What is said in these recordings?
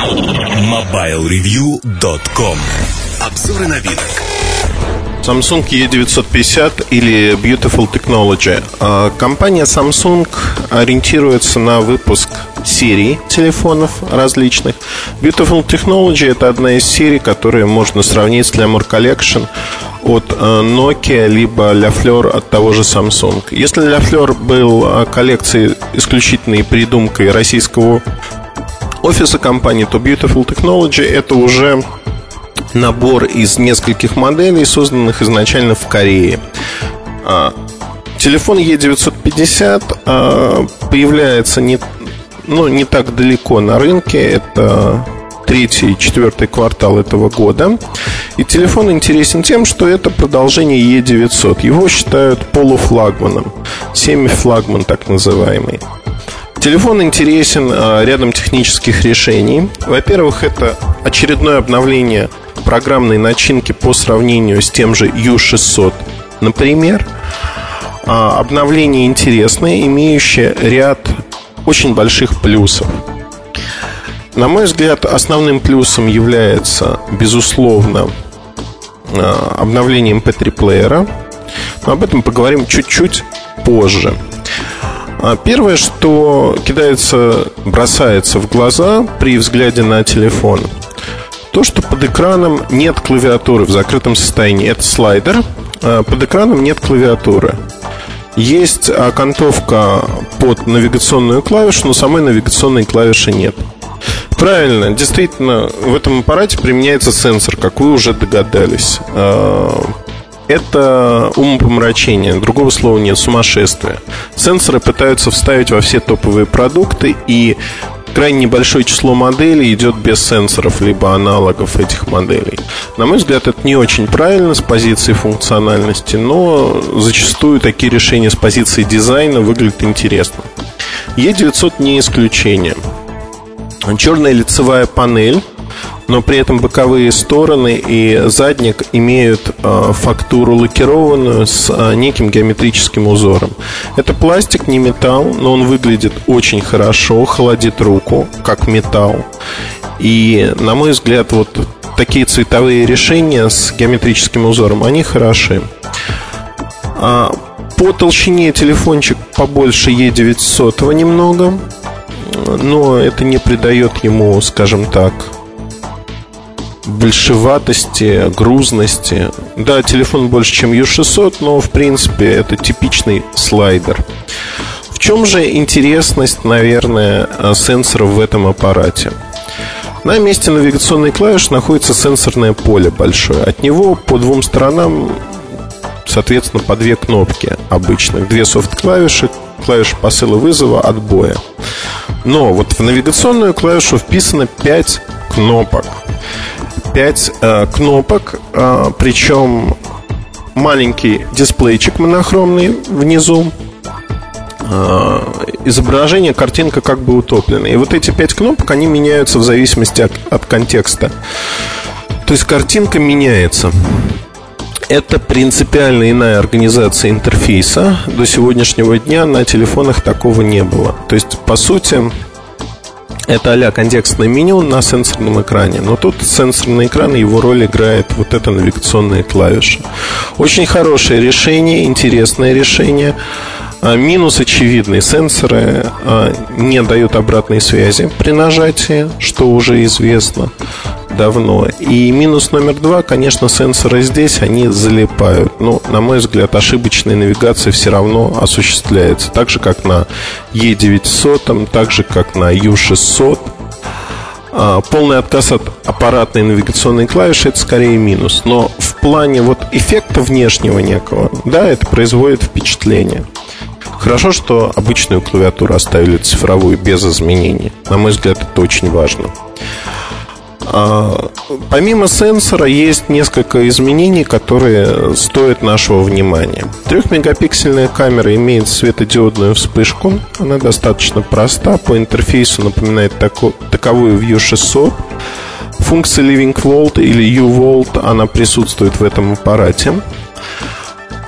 MobileReview.com Обзоры новинок Samsung E950 или Beautiful Technology. А, компания Samsung ориентируется на выпуск серий телефонов различных. Beautiful Technology это одна из серий, которые можно сравнить с Glamour Collection от э, Nokia либо La Fleur от того же Samsung. Если La Fleur был э, коллекцией исключительной придумкой российского офиса компании, то Beautiful Technology это уже набор из нескольких моделей, созданных изначально в Корее. А, телефон E950 а, появляется не, ну, не так далеко на рынке. Это третий и четвертый квартал этого года. И телефон интересен тем, что это продолжение E900. Его считают полуфлагманом, семифлагман так называемый. Телефон интересен а, рядом технических решений. Во-первых, это очередное обновление программной начинки по сравнению с тем же U600, например. А, обновление интересное, имеющее ряд очень больших плюсов. На мой взгляд, основным плюсом является, безусловно, а, обновление MP3-плеера. Но об этом поговорим чуть-чуть позже. А первое, что кидается, бросается в глаза при взгляде на телефон, то, что под экраном нет клавиатуры в закрытом состоянии. Это слайдер. А под экраном нет клавиатуры. Есть окантовка под навигационную клавишу, но самой навигационной клавиши нет. Правильно, действительно, в этом аппарате применяется сенсор, как вы уже догадались. Это умопомрачение, другого слова нет, сумасшествие. Сенсоры пытаются вставить во все топовые продукты, и крайне небольшое число моделей идет без сенсоров, либо аналогов этих моделей. На мой взгляд, это не очень правильно с позиции функциональности, но зачастую такие решения с позиции дизайна выглядят интересно. E900 не исключение. Черная лицевая панель но при этом боковые стороны и задник имеют э, фактуру лакированную с э, неким геометрическим узором. Это пластик, не металл, но он выглядит очень хорошо, холодит руку, как металл. И, на мой взгляд, вот такие цветовые решения с геометрическим узором, они хороши. А по толщине телефончик побольше E900 немного, но это не придает ему, скажем так, большеватости, грузности. Да, телефон больше, чем U600, но в принципе это типичный слайдер. В чем же интересность, наверное, сенсоров в этом аппарате? На месте навигационной клавиши находится сенсорное поле большое. От него по двум сторонам, соответственно, по две кнопки обычных. Две софт-клавиши, клавиша посыла вызова, отбоя. Но вот в навигационную клавишу вписано 5 кнопок. 5 э, кнопок, э, причем маленький дисплейчик монохромный внизу, э, изображение, картинка как бы утоплена. И вот эти пять кнопок, они меняются в зависимости от, от контекста. То есть картинка меняется. Это принципиально иная организация интерфейса. До сегодняшнего дня на телефонах такого не было. То есть, по сути, это а контекстное меню на сенсорном экране. Но тут сенсорный экран, его роль играет вот эта навигационная клавиша. Очень хорошее решение, интересное решение. А, минус очевидный. Сенсоры а, не дают обратной связи при нажатии, что уже известно давно. И минус номер два, конечно, сенсоры здесь, они залипают. Но, на мой взгляд, ошибочная навигация все равно осуществляется. Так же, как на E900, так же, как на U600. А, полный отказ от аппаратной навигационной клавиши это скорее минус. Но в плане вот эффекта внешнего некого, да, это производит впечатление. Хорошо, что обычную клавиатуру оставили цифровую без изменений. На мой взгляд, это очень важно. А, помимо сенсора есть несколько изменений, которые стоят нашего внимания. Трехмегапиксельная камера имеет светодиодную вспышку. Она достаточно проста, по интерфейсу напоминает тако, таковую View 600. Функция Living Volt или U-Volt, она присутствует в этом аппарате.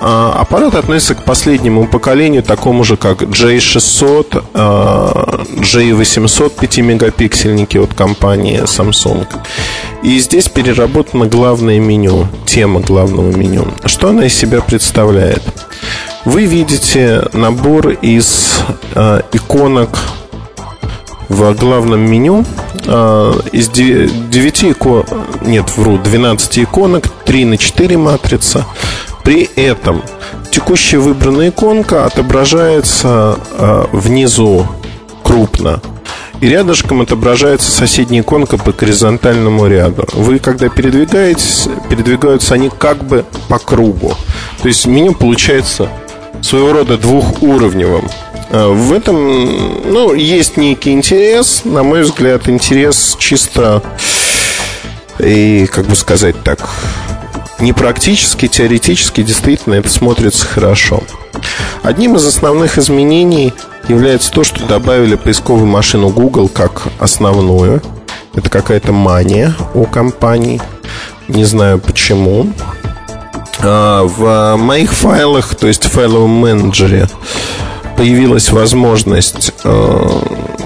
А, аппарат относится к последнему поколению, такому же, как J600, J800 5-мегапиксельники от компании Samsung. И здесь переработано главное меню, тема главного меню. Что она из себя представляет? Вы видите набор из э, иконок в главном меню э, из 9 иконок, нет, вру, 12 иконок, 3 на 4 матрица. При этом текущая выбранная иконка отображается э, внизу крупно. И рядышком отображается соседняя иконка по горизонтальному ряду. Вы, когда передвигаетесь, передвигаются они как бы по кругу. То есть меню получается своего рода двухуровневым. А, в этом, ну, есть некий интерес, на мой взгляд, интерес чисто и, как бы сказать так, не практически, теоретически, действительно это смотрится хорошо. Одним из основных изменений является то, что добавили поисковую машину Google как основную. Это какая-то мания у компаний. Не знаю почему. А, в моих файлах, то есть в файловом менеджере, появилась возможность э,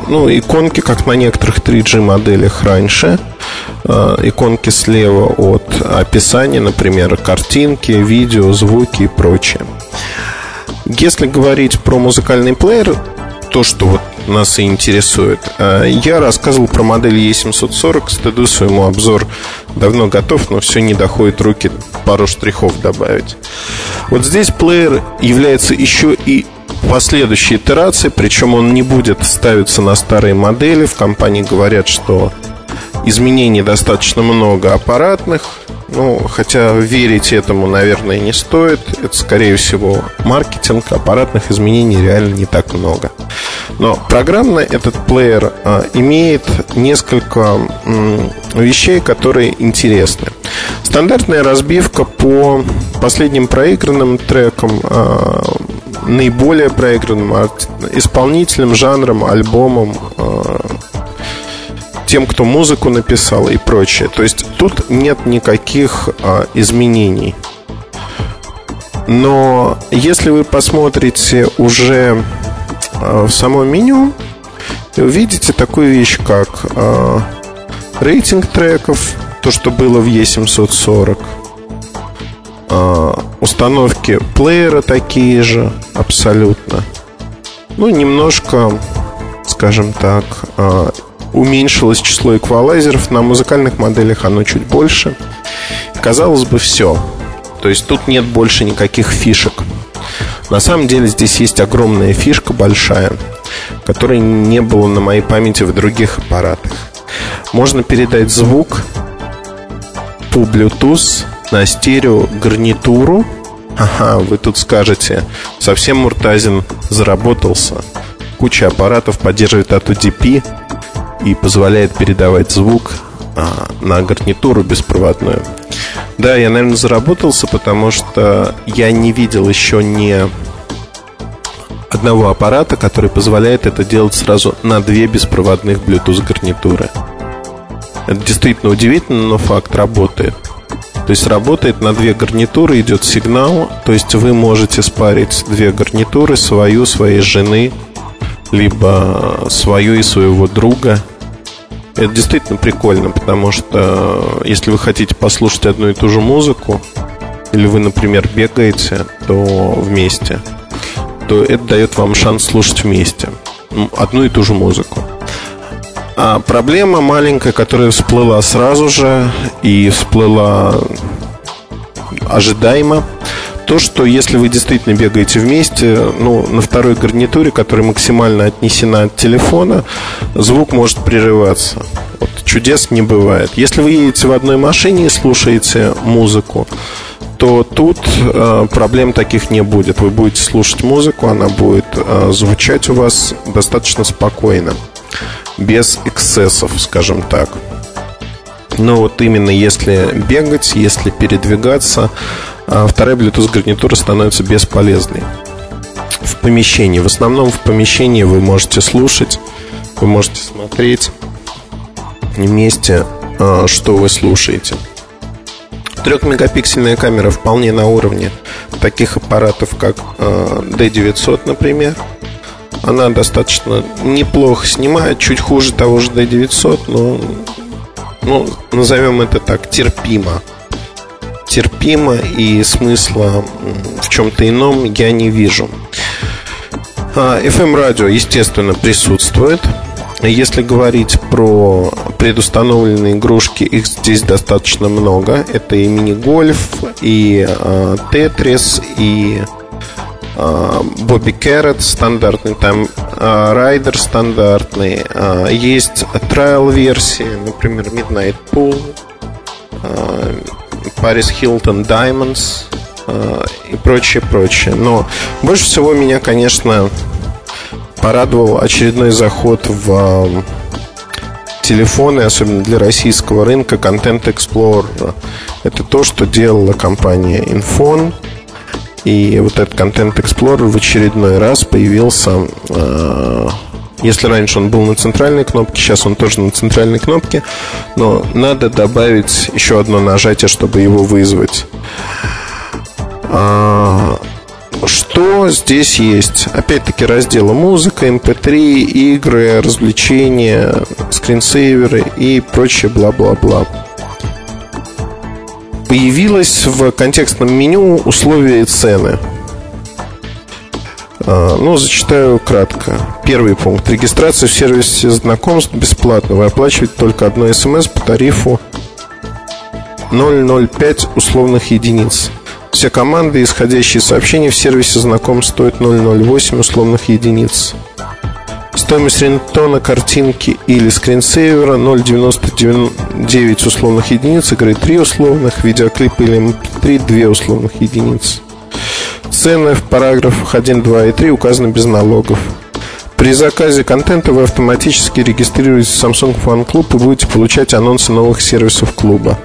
ну, иконки, как на некоторых 3G моделях раньше. Э, иконки слева от описания, например, картинки, видео, звуки и прочее. Если говорить про музыкальный плеер, то, что вот нас и интересует. Э, я рассказывал про модель E740, стыду своему обзор давно готов, но все не доходит руки пару штрихов добавить. Вот здесь плеер является еще и последующей итерации, причем он не будет ставиться на старые модели. В компании говорят, что изменений достаточно много аппаратных, ну, хотя верить этому, наверное, не стоит. Это, скорее всего, маркетинг. Аппаратных изменений реально не так много. Но программно этот плеер а, имеет несколько м, вещей, которые интересны. Стандартная разбивка по последним проигранным трекам, а, наиболее проигранным исполнителям, жанрам, альбомам, а, тем, кто музыку написал и прочее. То есть тут нет никаких а, изменений. Но если вы посмотрите уже а, в само меню, увидите такую вещь, как а, рейтинг треков, то, что было в E740, а, установки плеера такие же, абсолютно. Ну, немножко, скажем так, а, уменьшилось число эквалайзеров. На музыкальных моделях оно чуть больше. Казалось бы, все. То есть тут нет больше никаких фишек. На самом деле здесь есть огромная фишка большая, которой не было на моей памяти в других аппаратах. Можно передать звук по Bluetooth на стерео гарнитуру. Ага, вы тут скажете, совсем Муртазин заработался. Куча аппаратов поддерживает от UDP и позволяет передавать звук а, на гарнитуру беспроводную. Да, я, наверное, заработался, потому что я не видел еще ни одного аппарата, который позволяет это делать сразу на две беспроводных Bluetooth гарнитуры. Это действительно удивительно, но факт работает. То есть работает на две гарнитуры, идет сигнал, то есть вы можете спарить две гарнитуры, свою, своей жены, либо свою и своего друга. Это действительно прикольно, потому что э, если вы хотите послушать одну и ту же музыку, или вы, например, бегаете, то вместе, то это дает вам шанс слушать вместе одну и ту же музыку. А проблема маленькая, которая всплыла сразу же и всплыла ожидаемо, то, что если вы действительно бегаете вместе, ну, на второй гарнитуре, которая максимально отнесена от телефона, звук может прерываться. Вот, чудес не бывает. Если вы едете в одной машине и слушаете музыку, то тут э, проблем таких не будет. Вы будете слушать музыку, она будет э, звучать у вас достаточно спокойно, без эксцессов, скажем так. Но вот именно если бегать, если передвигаться, а вторая Bluetooth гарнитура становится бесполезной в помещении. В основном в помещении вы можете слушать, вы можете смотреть вместе, а, что вы слушаете. Трехмегапиксельная камера вполне на уровне таких аппаратов, как D900, например. Она достаточно неплохо снимает, чуть хуже того же D900, но ну, назовем это так, терпимо. Терпимо и смысла в чем-то ином я не вижу. FM-радио, а, естественно, присутствует. Если говорить про предустановленные игрушки, их здесь достаточно много. Это и мини-гольф, и э, тетрис, и Бобби Кэррот стандартный, там э, Райдер стандартный. Э, есть трайл-версии, например, Midnight Pool, Paris Hilton Diamonds и прочее, прочее. Но больше всего меня, конечно, порадовал очередной заход в телефоны, особенно для российского рынка, Content Explorer. Это то, что делала компания Infon. И вот этот Content Explorer в очередной раз появился э, если раньше он был на центральной кнопке, сейчас он тоже на центральной кнопке, но надо добавить еще одно нажатие, чтобы его вызвать. А, что здесь есть? Опять-таки разделы музыка, MP3, эм игры, развлечения, скринсейверы и прочее бла-бла-бла. Появилось в контекстном меню условия и цены. А, ну, зачитаю кратко. Первый пункт. Регистрация в сервисе знакомств бесплатно. Вы оплачиваете только одно смс по тарифу 0,05 условных единиц. Все команды, исходящие сообщения в сервисе знаком стоят 0,08 условных единиц. Стоимость рингтона, картинки или скринсейвера 0,99 условных единиц, игры 3 условных, видеоклип или MP3 эм 2 условных единиц. Цены в параграфах 1, 2 и 3 указаны без налогов. При заказе контента вы автоматически регистрируетесь в Samsung Fan Club и будете получать анонсы новых сервисов клуба.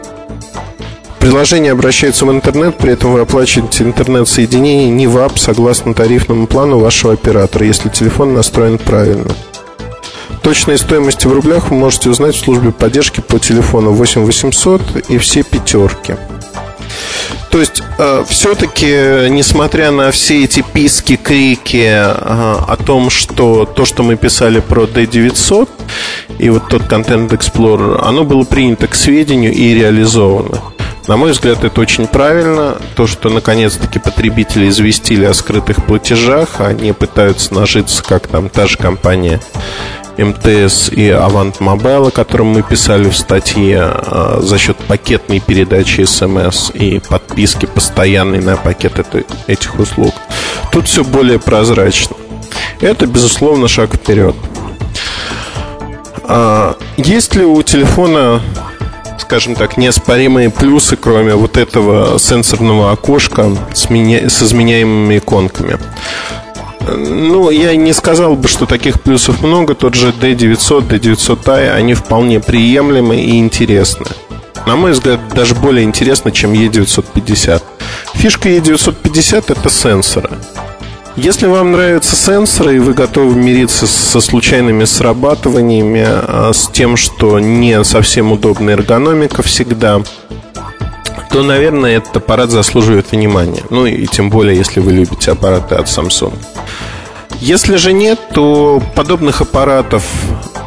Приложение обращается в интернет, при этом вы оплачиваете интернет-соединение не в АП согласно тарифному плану вашего оператора, если телефон настроен правильно. Точные стоимости в рублях вы можете узнать в службе поддержки по телефону 8 800 и все пятерки. То есть, э, все-таки, несмотря на все эти писки, крики э, о том, что то, что мы писали про D900 и вот тот Content Explorer, оно было принято к сведению и реализовано. На мой взгляд, это очень правильно. То, что наконец-таки потребители известили о скрытых платежах, они пытаются нажиться, как там та же компания МТС и Avant Mobile, о котором мы писали в статье, а, за счет пакетной передачи смс и подписки постоянной на пакет этих услуг. Тут все более прозрачно. Это, безусловно, шаг вперед. А, есть ли у телефона скажем так, неоспоримые плюсы, кроме вот этого сенсорного окошка с, меня... с изменяемыми иконками. Ну, я не сказал бы, что таких плюсов много. Тот же D900, D900i, они вполне приемлемы и интересны. На мой взгляд, даже более интересно, чем E950. Фишка E950 это сенсоры. Если вам нравятся сенсоры и вы готовы мириться со случайными срабатываниями, а, с тем, что не совсем удобная эргономика всегда, то, наверное, этот аппарат заслуживает внимания. Ну и тем более, если вы любите аппараты от Samsung. Если же нет, то подобных аппаратов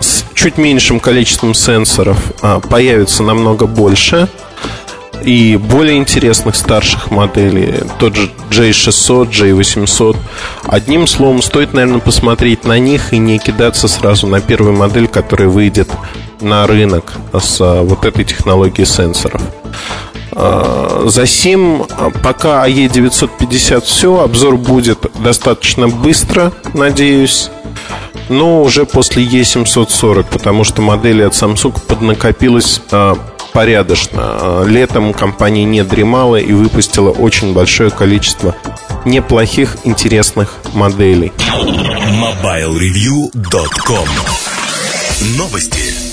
с чуть меньшим количеством сенсоров а, появится намного больше – и более интересных старших моделей, тот же J600, J800. Одним словом, стоит, наверное, посмотреть на них и не кидаться сразу на первую модель, которая выйдет на рынок с а, вот этой технологией сенсоров. А, за сим пока AE950 все, обзор будет достаточно быстро, надеюсь но уже после E740, потому что модели от Samsung поднакопилось а, порядочно. Летом компания не дремала и выпустила очень большое количество неплохих, интересных моделей. MobileReview.com Новости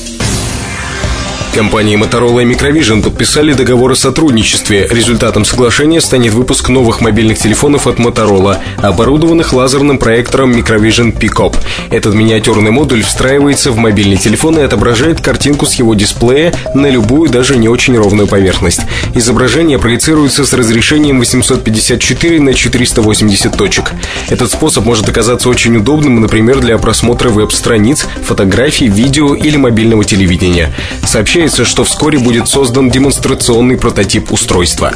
Компании Motorola и Microvision подписали договор о сотрудничестве. Результатом соглашения станет выпуск новых мобильных телефонов от Motorola, оборудованных лазерным проектором Microvision Pickup. Этот миниатюрный модуль встраивается в мобильный телефон и отображает картинку с его дисплея на любую, даже не очень ровную поверхность. Изображение проецируется с разрешением 854 на 480 точек. Этот способ может оказаться очень удобным, например, для просмотра веб-страниц, фотографий, видео или мобильного телевидения. Сообщается, что вскоре будет создан демонстрационный прототип устройства.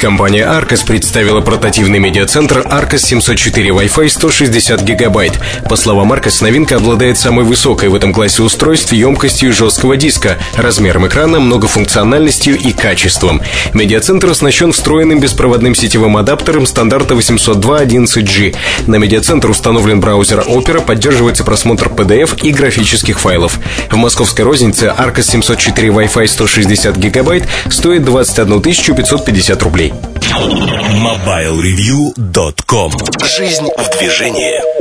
Компания Arcos представила портативный медиацентр Arcos 704 Wi-Fi 160 гигабайт. По словам Arcos, новинка обладает самой высокой в этом классе устройств емкостью жесткого диска, размером экрана, многофункциональностью и качеством. Медиацентр оснащен встроенным беспроводным сетевым адаптером стандарта 802.11g. На медиацентр установлен браузер Opera, поддерживается просмотр PDF и графических файлов. В московской рознице Arcos 704 Wi-Fi 160 гигабайт стоит 21 550 рублей рублей. MobileReview.com Жизнь в движении